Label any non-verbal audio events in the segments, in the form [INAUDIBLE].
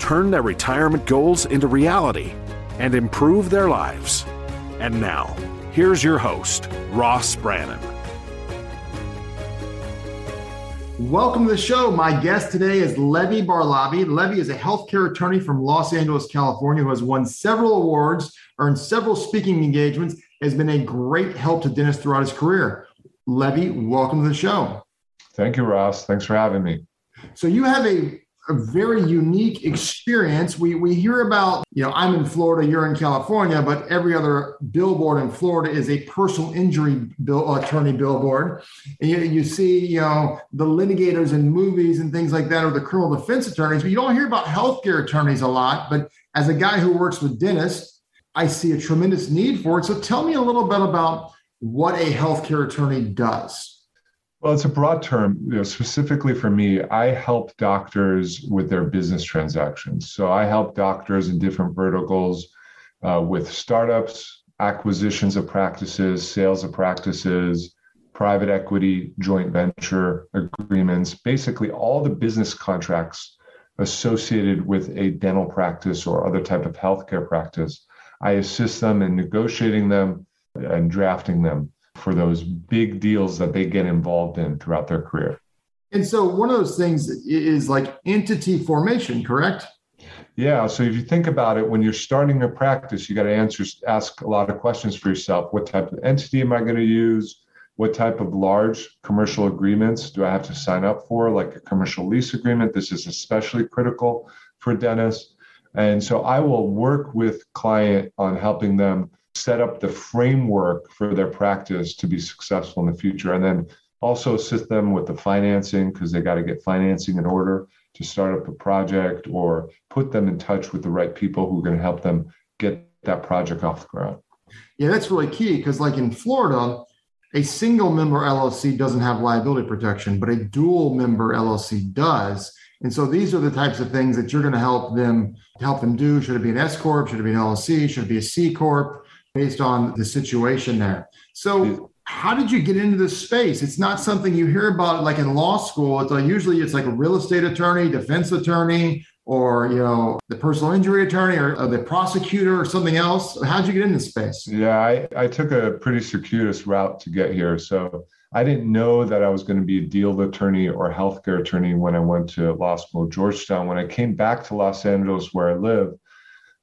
turn their retirement goals into reality, and improve their lives. And now, here's your host, Ross Brannan. Welcome to the show. My guest today is Levy Barlavi. Levy is a healthcare attorney from Los Angeles, California, who has won several awards, earned several speaking engagements, has been a great help to dentists throughout his career. Levy, welcome to the show. Thank you, Ross. Thanks for having me. So you have a a very unique experience. We we hear about, you know, I'm in Florida, you're in California, but every other billboard in Florida is a personal injury bill attorney billboard. And you, you see, you know, the litigators in movies and things like that, or the criminal defense attorneys, but you don't hear about healthcare attorneys a lot. But as a guy who works with dentists, I see a tremendous need for it. So tell me a little bit about what a healthcare attorney does. Well, it's a broad term. You know, specifically for me, I help doctors with their business transactions. So I help doctors in different verticals uh, with startups, acquisitions of practices, sales of practices, private equity, joint venture agreements, basically all the business contracts associated with a dental practice or other type of healthcare practice. I assist them in negotiating them and drafting them for those big deals that they get involved in throughout their career. And so one of those things is like entity formation, correct? Yeah. So if you think about it, when you're starting a practice, you got to answer, ask a lot of questions for yourself. What type of entity am I going to use? What type of large commercial agreements do I have to sign up for, like a commercial lease agreement? This is especially critical for dentists. And so I will work with client on helping them set up the framework for their practice to be successful in the future and then also assist them with the financing because they got to get financing in order to start up a project or put them in touch with the right people who are going to help them get that project off the ground. Yeah, that's really key because, like in Florida, a single member LLC doesn't have liability protection, but a dual member LLC does. And so these are the types of things that you're going to help them help them do. Should it be an S corp? Should it be an LLC? Should it be a C corp? Based on the situation there. So, how did you get into this space? It's not something you hear about like in law school. It's like usually it's like a real estate attorney, defense attorney, or you know the personal injury attorney or, or the prosecutor or something else. How'd you get into this space? Yeah, I, I took a pretty circuitous route to get here. So I didn't know that I was going to be a deal attorney or healthcare attorney when I went to law school at Georgetown. When I came back to Los Angeles, where I live,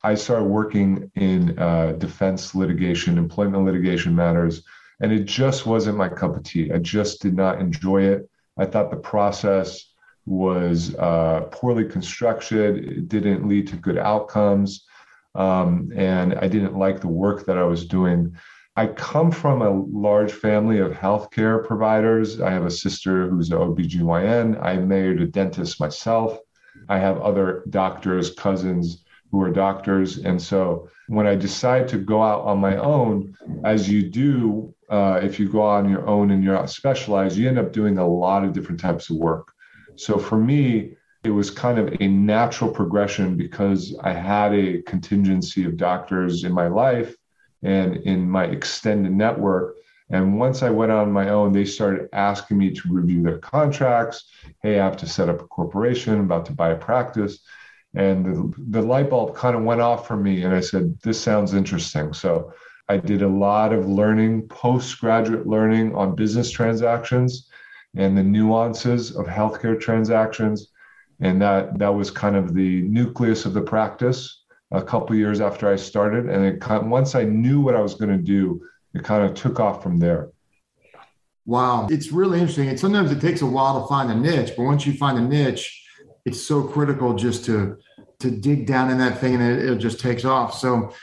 I started working in uh, defense litigation, employment litigation matters, and it just wasn't my cup of tea. I just did not enjoy it. I thought the process was uh, poorly constructed, it didn't lead to good outcomes, um, and I didn't like the work that I was doing. I come from a large family of healthcare providers. I have a sister who's an OBGYN. I married a dentist myself. I have other doctors, cousins who are doctors. And so when I decide to go out on my own, as you do, uh, if you go on your own and you're not specialized, you end up doing a lot of different types of work. So for me, it was kind of a natural progression because I had a contingency of doctors in my life and in my extended network. And once I went on my own, they started asking me to review their contracts. Hey, I have to set up a corporation, about to buy a practice and the, the light bulb kind of went off for me and i said this sounds interesting. So i did a lot of learning postgraduate learning on business transactions and the nuances of healthcare transactions. And that that was kind of the nucleus of the practice a couple years after i started. And it kind of, once i knew what i was going to do it kind of took off from there. Wow. It's really interesting. And sometimes it takes a while to find a niche but once you find a niche it's so critical just to to dig down in that thing and it, it just takes off. So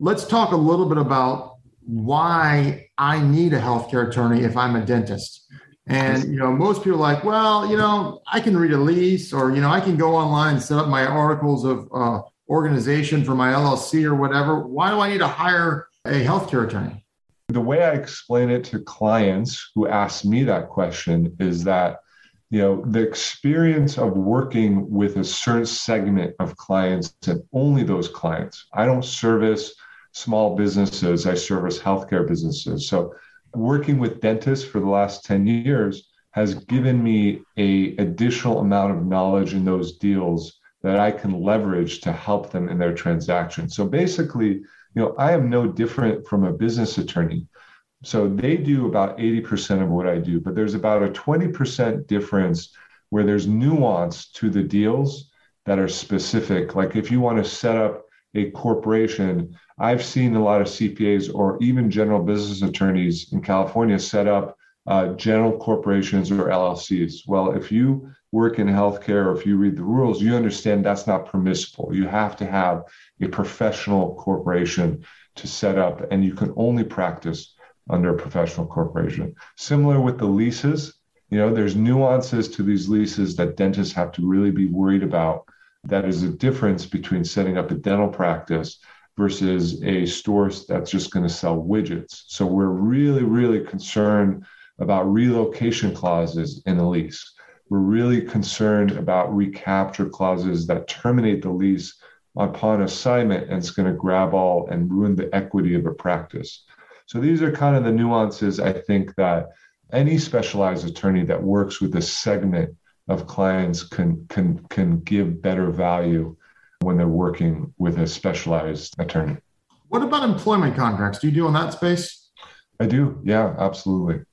let's talk a little bit about why I need a healthcare attorney if I'm a dentist. And you know, most people like, well, you know, I can read a lease, or you know, I can go online and set up my articles of uh, organization for my LLC or whatever. Why do I need to hire a healthcare attorney? The way I explain it to clients who ask me that question is that you know the experience of working with a certain segment of clients and only those clients. I don't service small businesses, I service healthcare businesses. So working with dentists for the last 10 years has given me a additional amount of knowledge in those deals that I can leverage to help them in their transaction. So basically, you know, I am no different from a business attorney. So they do about 80% of what I do, but there's about a 20% difference where there's nuance to the deals that are specific. Like if you want to set up a corporation, I've seen a lot of CPAs or even general business attorneys in California set up uh, general corporations or LLCs. Well, if you work in healthcare or if you read the rules, you understand that's not permissible. You have to have a professional corporation to set up, and you can only practice under a professional corporation. Similar with the leases, you know, there's nuances to these leases that dentists have to really be worried about. That is a difference between setting up a dental practice versus a store that's just going to sell widgets. So we're really, really concerned about relocation clauses in the lease. We're really concerned about recapture clauses that terminate the lease upon assignment and it's going to grab all and ruin the equity of a practice. So these are kind of the nuances I think that any specialized attorney that works with a segment of clients can can can give better value when they're working with a specialized attorney. What about employment contracts? Do you do in that space? I do. Yeah, absolutely.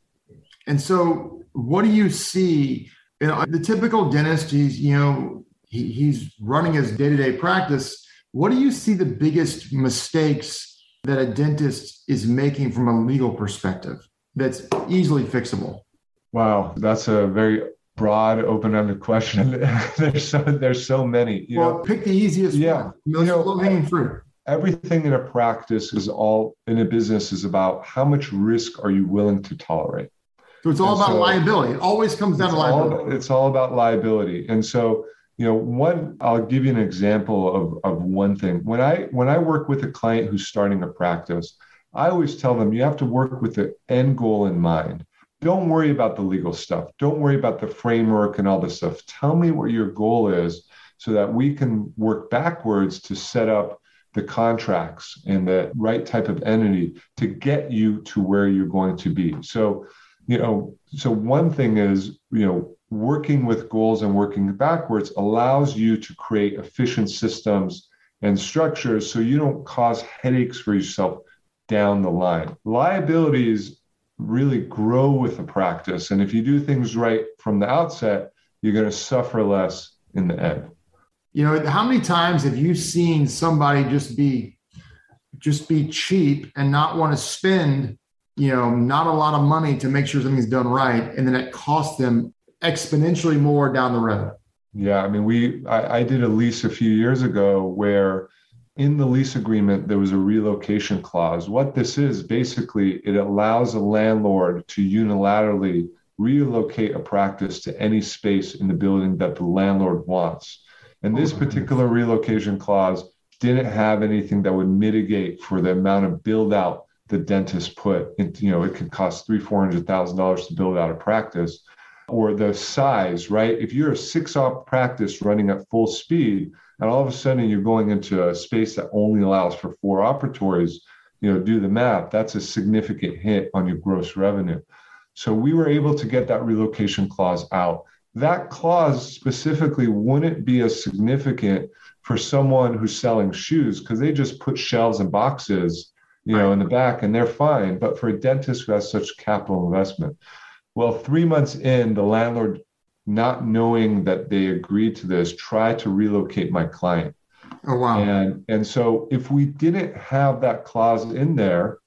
And so, what do you see? You know, the typical dentist, he's you know he, he's running his day to day practice. What do you see the biggest mistakes that a dentist is making from a legal perspective that's easily fixable? Wow, that's a very broad, open-ended question. [LAUGHS] there's so there's so many. You well, know, pick the easiest yeah, one. You know, hanging fruit. Everything in a practice is all in a business is about how much risk are you willing to tolerate. So it's all and about so liability. It always comes down to liability. All, it's all about liability. And so, you know, one I'll give you an example of, of one thing. When I when I work with a client who's starting a practice, I always tell them you have to work with the end goal in mind. Don't worry about the legal stuff. Don't worry about the framework and all this stuff. Tell me what your goal is so that we can work backwards to set up the contracts and the right type of entity to get you to where you're going to be. So you know, so one thing is, you know, working with goals and working backwards allows you to create efficient systems and structures so you don't cause headaches for yourself down the line. Liabilities really grow with the practice. And if you do things right from the outset, you're going to suffer less in the end. You know, how many times have you seen somebody just be just be cheap and not want to spend you know, not a lot of money to make sure something's done right, and then it costs them exponentially more down the road. Yeah, I mean, we I, I did a lease a few years ago where in the lease agreement there was a relocation clause. What this is basically, it allows a landlord to unilaterally relocate a practice to any space in the building that the landlord wants. And this oh, particular relocation clause didn't have anything that would mitigate for the amount of build out the dentist put. It, you know, it could cost three, four hundred thousand dollars to build out a practice, or the size, right? If you're a six-op practice running at full speed, and all of a sudden you're going into a space that only allows for four operatories, you know, do the math. That's a significant hit on your gross revenue. So we were able to get that relocation clause out. That clause specifically wouldn't be as significant for someone who's selling shoes because they just put shelves and boxes you know, in the back, and they're fine. But for a dentist who has such capital investment, well, three months in, the landlord, not knowing that they agreed to this, tried to relocate my client. Oh wow! And and so if we didn't have that clause in there,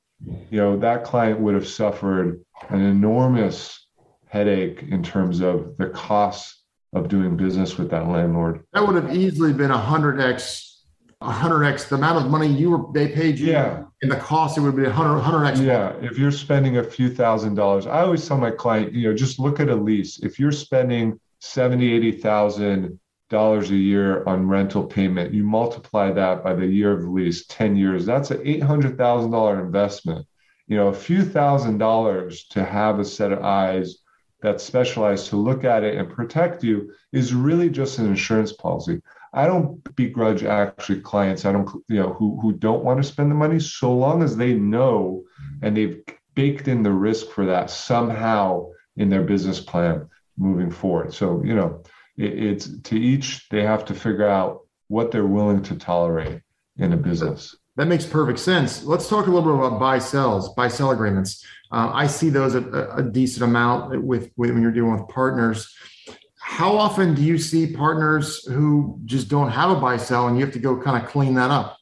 you know, that client would have suffered an enormous headache in terms of the costs of doing business with that landlord. That would have easily been a hundred x 100x the amount of money you were they paid you yeah. and the cost it would be 100 100x yeah if you're spending a few thousand dollars i always tell my client you know just look at a lease if you're spending 70 80 thousand dollars a year on rental payment. You multiply that by the year of the lease, 10 years. That's an $800,000 investment. You know, a few thousand dollars to have a set of eyes that's specialized to look at it and protect you is really just an insurance policy. I don't begrudge actually clients I don't you know who who don't want to spend the money so long as they know and they've baked in the risk for that somehow in their business plan moving forward. So, you know, it, it's to each, they have to figure out what they're willing to tolerate in a business. That makes perfect sense. Let's talk a little bit about buy sells, buy sell agreements. Uh, I see those a, a decent amount with, with when you're dealing with partners. How often do you see partners who just don't have a buy sell and you have to go kind of clean that up?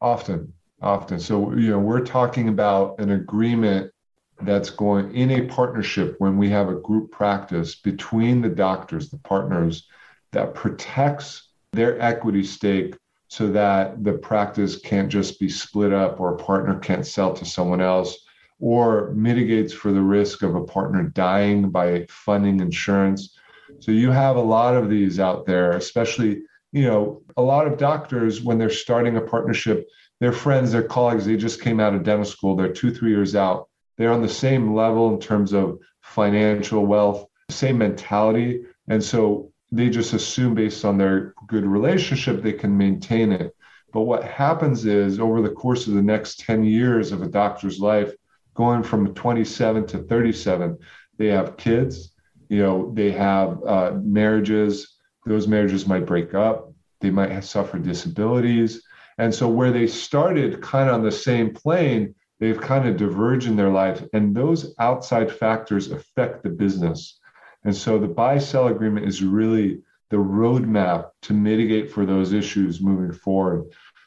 Often, often. So, you know, we're talking about an agreement that's going in a partnership when we have a group practice between the doctors, the partners, that protects their equity stake so that the practice can't just be split up or a partner can't sell to someone else or mitigates for the risk of a partner dying by funding insurance. So you have a lot of these out there, especially, you know, a lot of doctors when they're starting a partnership, their friends, their colleagues, they just came out of dental school, they're two, three years out they're on the same level in terms of financial wealth, same mentality. And so they just assume based on their good relationship, they can maintain it. But what happens is over the course of the next 10 years of a doctor's life, going from 27 to 37, they have kids, you know, they have uh, marriages. Those marriages might break up. They might have suffered disabilities. And so where they started kind of on the same plane, they've kind of diverged in their life and those outside factors affect the business and so the buy sell agreement is really the roadmap to mitigate for those issues moving forward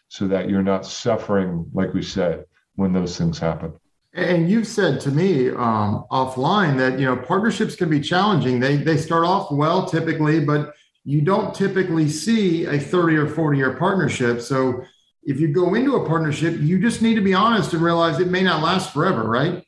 so that you're not suffering like we said when those things happen and you've said to me um, offline that you know partnerships can be challenging they they start off well typically but you don't typically see a 30 or 40 year partnership so if you go into a partnership, you just need to be honest and realize it may not last forever, right?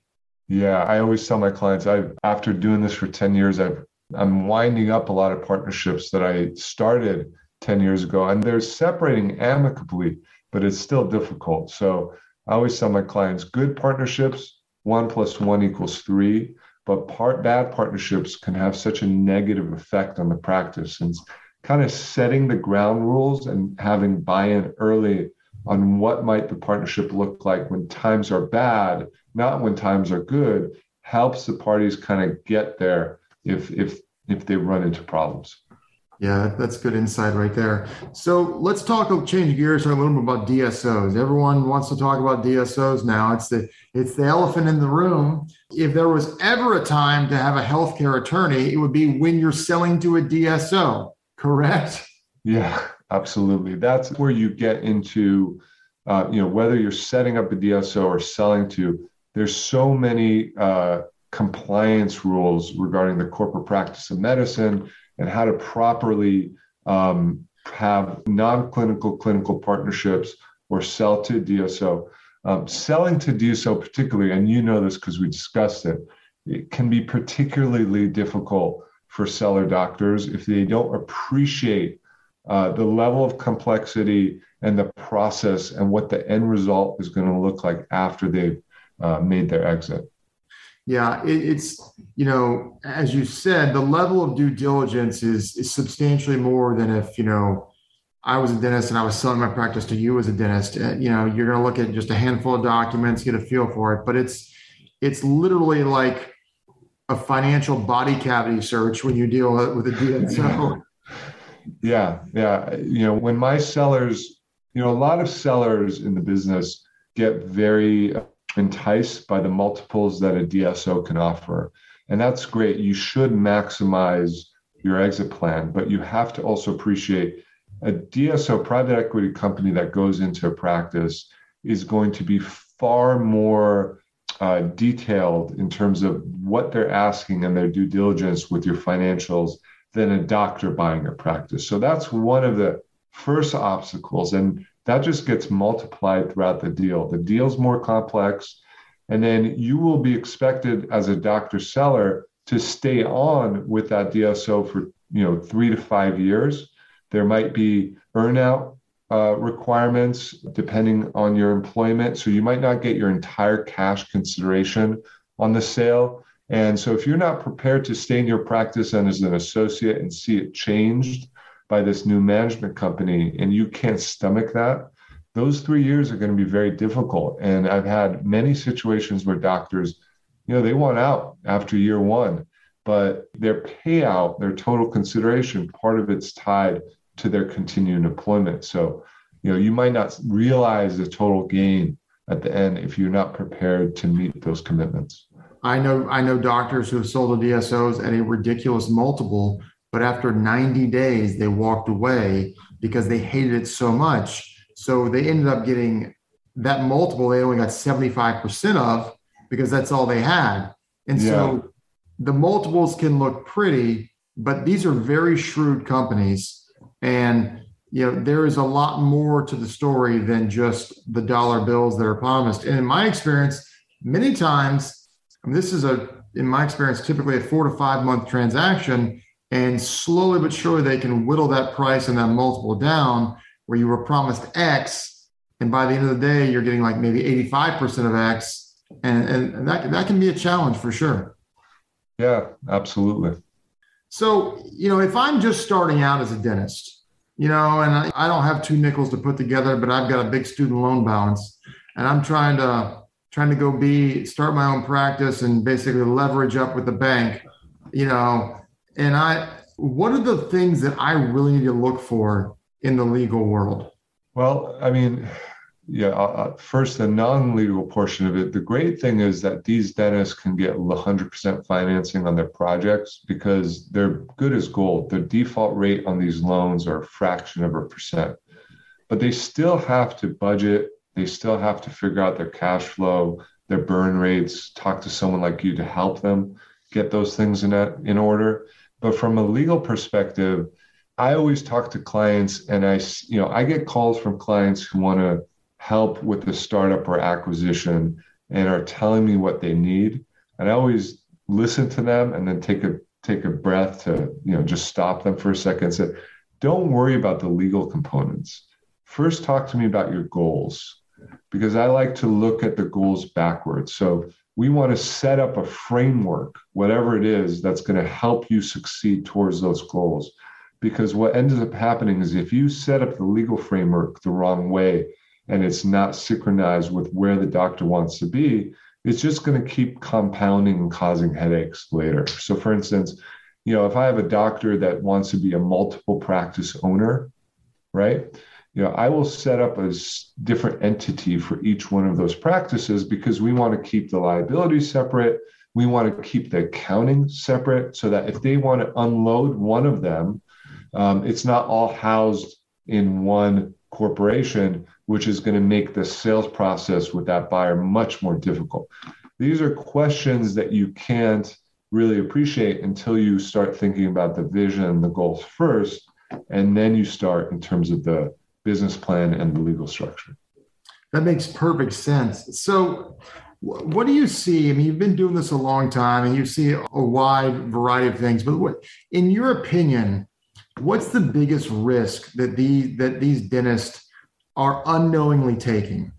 Yeah, I always tell my clients I after doing this for 10 years, I've I'm winding up a lot of partnerships that I started 10 years ago and they're separating amicably, but it's still difficult. So I always tell my clients good partnerships, one plus one equals three, but part bad partnerships can have such a negative effect on the practice. And kind of setting the ground rules and having buy-in early on what might the partnership look like when times are bad, not when times are good, helps the parties kind of get there if if if they run into problems. Yeah, that's good insight right there. So let's talk. Change gears a little bit about DSOs. Everyone wants to talk about DSOs now. It's the it's the elephant in the room. If there was ever a time to have a healthcare attorney, it would be when you're selling to a DSO. Correct? Yeah, Absolutely. That's where you get into, uh, you know, whether you're setting up a DSO or selling to, there's so many uh, compliance rules regarding the corporate practice of medicine and how to properly um, have non-clinical clinical partnerships or sell to DSO. Um, selling to DSO particularly, and you know this because we discussed it, it can be particularly difficult for seller doctors if they don't appreciate uh, the level of complexity and the process and what the end result is going to look like after they've uh, made their exit. Yeah, it, it's you know, as you said, the level of due diligence is is substantially more than if you know I was a dentist and I was selling my practice to you as a dentist. Uh, you know, you're going to look at just a handful of documents, get a feel for it, but it's it's literally like a financial body cavity search when you deal with a DSO. [LAUGHS] Yeah, yeah. You know, when my sellers, you know, a lot of sellers in the business get very enticed by the multiples that a DSO can offer. And that's great. You should maximize your exit plan, but you have to also appreciate a DSO private equity company that goes into a practice is going to be far more uh, detailed in terms of what they're asking and their due diligence with your financials than a doctor buying a practice. So that's one of the first obstacles. And that just gets multiplied throughout the deal. The deal's more complex. And then you will be expected as a doctor seller to stay on with that DSO for you know three to five years. There might be earnout uh, requirements depending on your employment. So you might not get your entire cash consideration on the sale. And so if you're not prepared to stay in your practice and as an associate and see it changed by this new management company and you can't stomach that, those three years are going to be very difficult. And I've had many situations where doctors, you know, they want out after year one, but their payout, their total consideration, part of it's tied to their continuing employment. So, you know, you might not realize the total gain at the end if you're not prepared to meet those commitments. I know I know doctors who have sold to DSOs at a ridiculous multiple, but after 90 days they walked away because they hated it so much. So they ended up getting that multiple they only got 75% of because that's all they had. And yeah. so the multiples can look pretty, but these are very shrewd companies and you know there is a lot more to the story than just the dollar bills that are promised. And in my experience, many times, I mean, this is a in my experience typically a four to five month transaction, and slowly but surely they can whittle that price and that multiple down where you were promised X, and by the end of the day you're getting like maybe 85% of X, and, and that that can be a challenge for sure. Yeah, absolutely. So, you know, if I'm just starting out as a dentist, you know, and I, I, don't have two nickels to put together, but I've got a big student loan balance and I'm trying to trying to go be start my own practice and basically leverage up with the bank, you know, and I what are the things that I really need to look for in the legal world? Well, I mean, yeah, uh, uh, first the non-legal portion of it. The great thing is that these dentists can get 100% financing on their projects because they're good as gold. The default rate on these loans are a fraction of a percent, but they still have to budget. They still have to figure out their cash flow, their burn rates. Talk to someone like you to help them get those things in that, in order. But from a legal perspective, I always talk to clients, and I you know I get calls from clients who want to help with the startup or acquisition and are telling me what they need. And i always listen to them and then take a take a breath to you know just stop them for a second and say don't worry about the legal components. First talk to me about your goals because i like to look at the goals backwards. So we want to set up a framework whatever it is that's going to help you succeed towards those goals because what ends up happening is if you set up the legal framework the wrong way and it's not synchronized with where the doctor wants to be, it's just going to keep compounding and causing headaches later. So, for instance, you know, if I have a doctor that wants to be a multiple practice owner, right? You know, I will set up a different entity for each one of those practices because we want to keep the liability separate. We want to keep the accounting separate so that if they want to unload one of them, um, it's not all housed in one corporation, which is going to make the sales process with that buyer much more difficult. These are questions that you can't really appreciate until you start thinking about the vision the goals first, and then you start in terms of the business plan and the legal structure. That makes perfect sense. So, what do you see? I mean, you've been doing this a long time and you see a wide variety of things, but what, in your opinion, what's the biggest risk that these that these dentists are unknowingly taking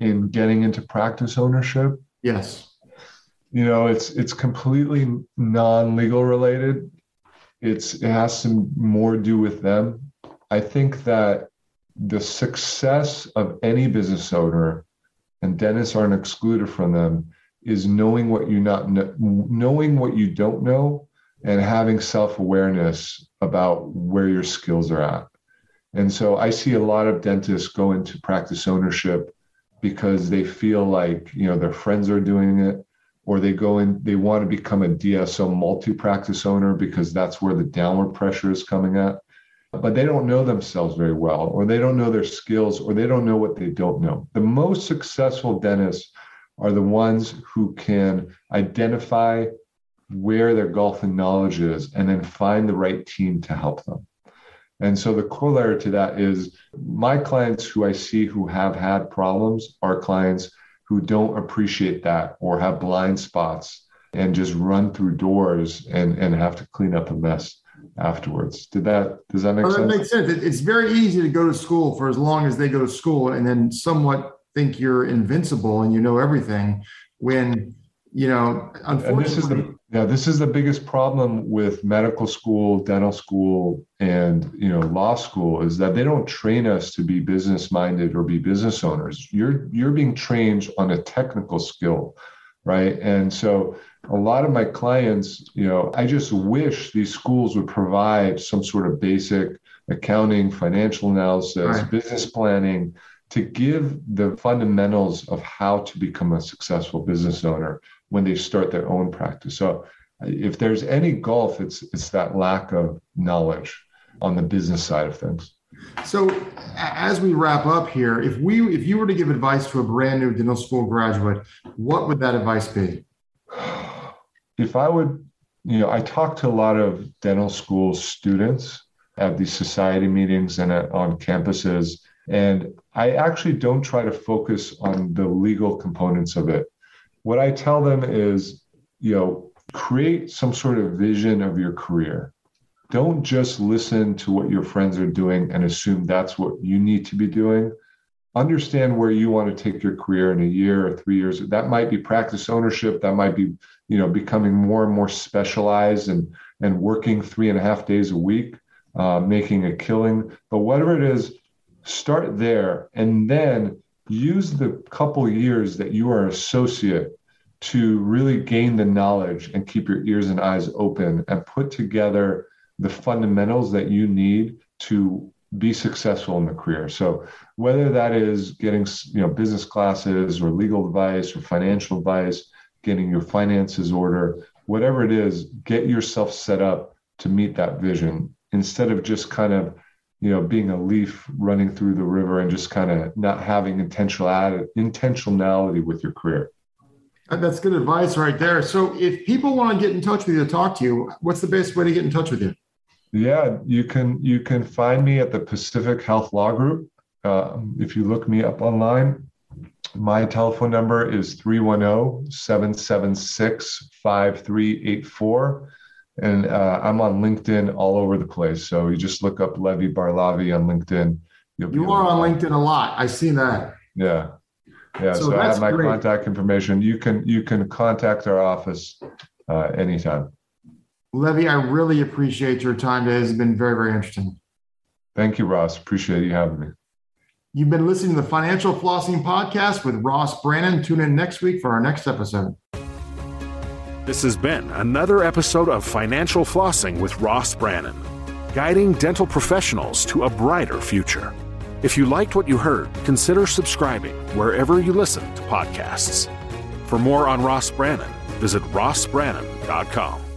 in getting into practice ownership yes you know it's it's completely non-legal related it's it has some more to do with them i think that the success of any business owner and dentists aren't excluded from them is knowing what you not know, knowing what you don't know and having self awareness about where your skills are at. And so I see a lot of dentists go into practice ownership because they feel like, you know, their friends are doing it or they go in they want to become a DSO multi-practice owner because that's where the downward pressure is coming at. But they don't know themselves very well or they don't know their skills or they don't know what they don't know. The most successful dentists are the ones who can identify where their golf and knowledge is and then find the right team to help them. And so the corollary to that is my clients who I see who have had problems are clients who don't appreciate that or have blind spots and just run through doors and, and have to clean up a mess afterwards. Did that does that make oh, well, sense? That makes sense. It's very easy to go to school for as long as they go to school and then somewhat think you're invincible and you know everything when you know unfortunately this is the yeah this is the biggest problem with medical school dental school and you know law school is that they don't train us to be business minded or be business owners you're you're being trained on a technical skill right and so a lot of my clients you know i just wish these schools would provide some sort of basic accounting financial analysis right. business planning to give the fundamentals of how to become a successful business owner when they start their own practice. So if there's any gulf, it's it's that lack of knowledge on the business side of things. So as we wrap up here, if we if you were to give advice to a brand new dental school graduate, what would that advice be? If I would, you know, I talk to a lot of dental school students at these society meetings and at, on campuses and I actually don't try to focus on the legal components of it. What I tell them is, you know, create some sort of vision of your career. Don't just listen to what your friends are doing and assume that's what you need to be doing. Understand where you want to take your career in a year or three years. That might be practice ownership. That might be, you know, becoming more and more specialized and and working three and a half days a week, uh, making a killing. But whatever it is, start there and then use the couple years that you are associate to really gain the knowledge and keep your ears and eyes open and put together the fundamentals that you need to be successful in the career. So whether that is getting you know business classes or legal advice or financial advice, getting your finances order, whatever it is, get yourself set up to meet that vision instead of just kind of you know, being a leaf running through the river and just kind of not having intentional intentionality with your career. That's good advice right there. So, if people want to get in touch with you to talk to you, what's the best way to get in touch with you? Yeah, you can you can find me at the Pacific Health Law Group. Uh, if you look me up online, my telephone number is 310 776 5384 and uh, I'm on LinkedIn all over the place. So you just look up Levy Barlavi on LinkedIn. you are on LinkedIn a lot. I see that. Yeah, yeah. So, so I have my great. contact information. You can you can contact our office uh, anytime. Levy, I really appreciate your time today. It's been very very interesting. Thank you, Ross. Appreciate you having me. You've been listening to the Financial Flossing Podcast with Ross Brannan. Tune in next week for our next episode. This has been another episode of Financial Flossing with Ross Brannan, guiding dental professionals to a brighter future. If you liked what you heard, consider subscribing wherever you listen to podcasts. For more on Ross Brannan, visit rossbrannan.com.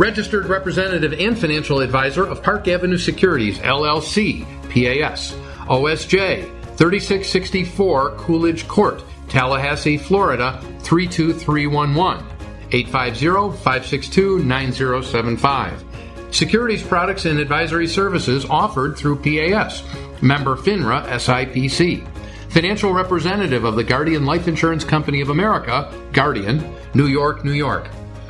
Registered representative and financial advisor of Park Avenue Securities, LLC, PAS, OSJ, 3664 Coolidge Court, Tallahassee, Florida 32311. 850 562 9075. Securities products and advisory services offered through PAS. Member FINRA SIPC. Financial representative of the Guardian Life Insurance Company of America, Guardian, New York, New York.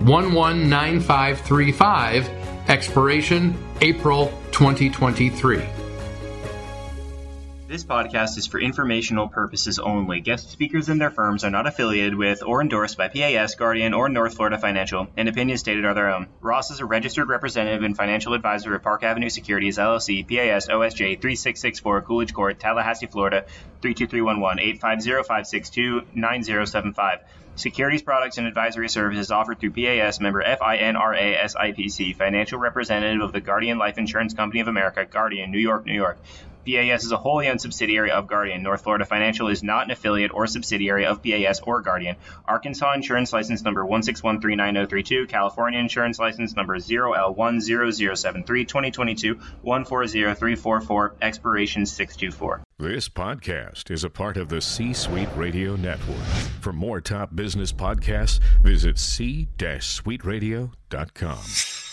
119535 expiration April 2023. This podcast is for informational purposes only. Guest speakers and their firms are not affiliated with or endorsed by PAS, Guardian, or North Florida Financial, and opinions stated are their own. Ross is a registered representative and financial advisor of Park Avenue Securities, LLC, PAS, OSJ 3664, Coolidge Court, Tallahassee, Florida 32311 850 562 9075. Securities products and advisory services offered through PAS member FINRA SIPC, financial representative of the Guardian Life Insurance Company of America, Guardian, New York, New York. PAS is a wholly owned subsidiary of Guardian. North Florida Financial is not an affiliate or subsidiary of PAS or Guardian. Arkansas Insurance License Number 1613932, California Insurance License Number 0L10073, 2022 140344, expiration 624. This podcast is a part of the C Suite Radio Network. For more top business podcasts, visit c-suiteradio.com.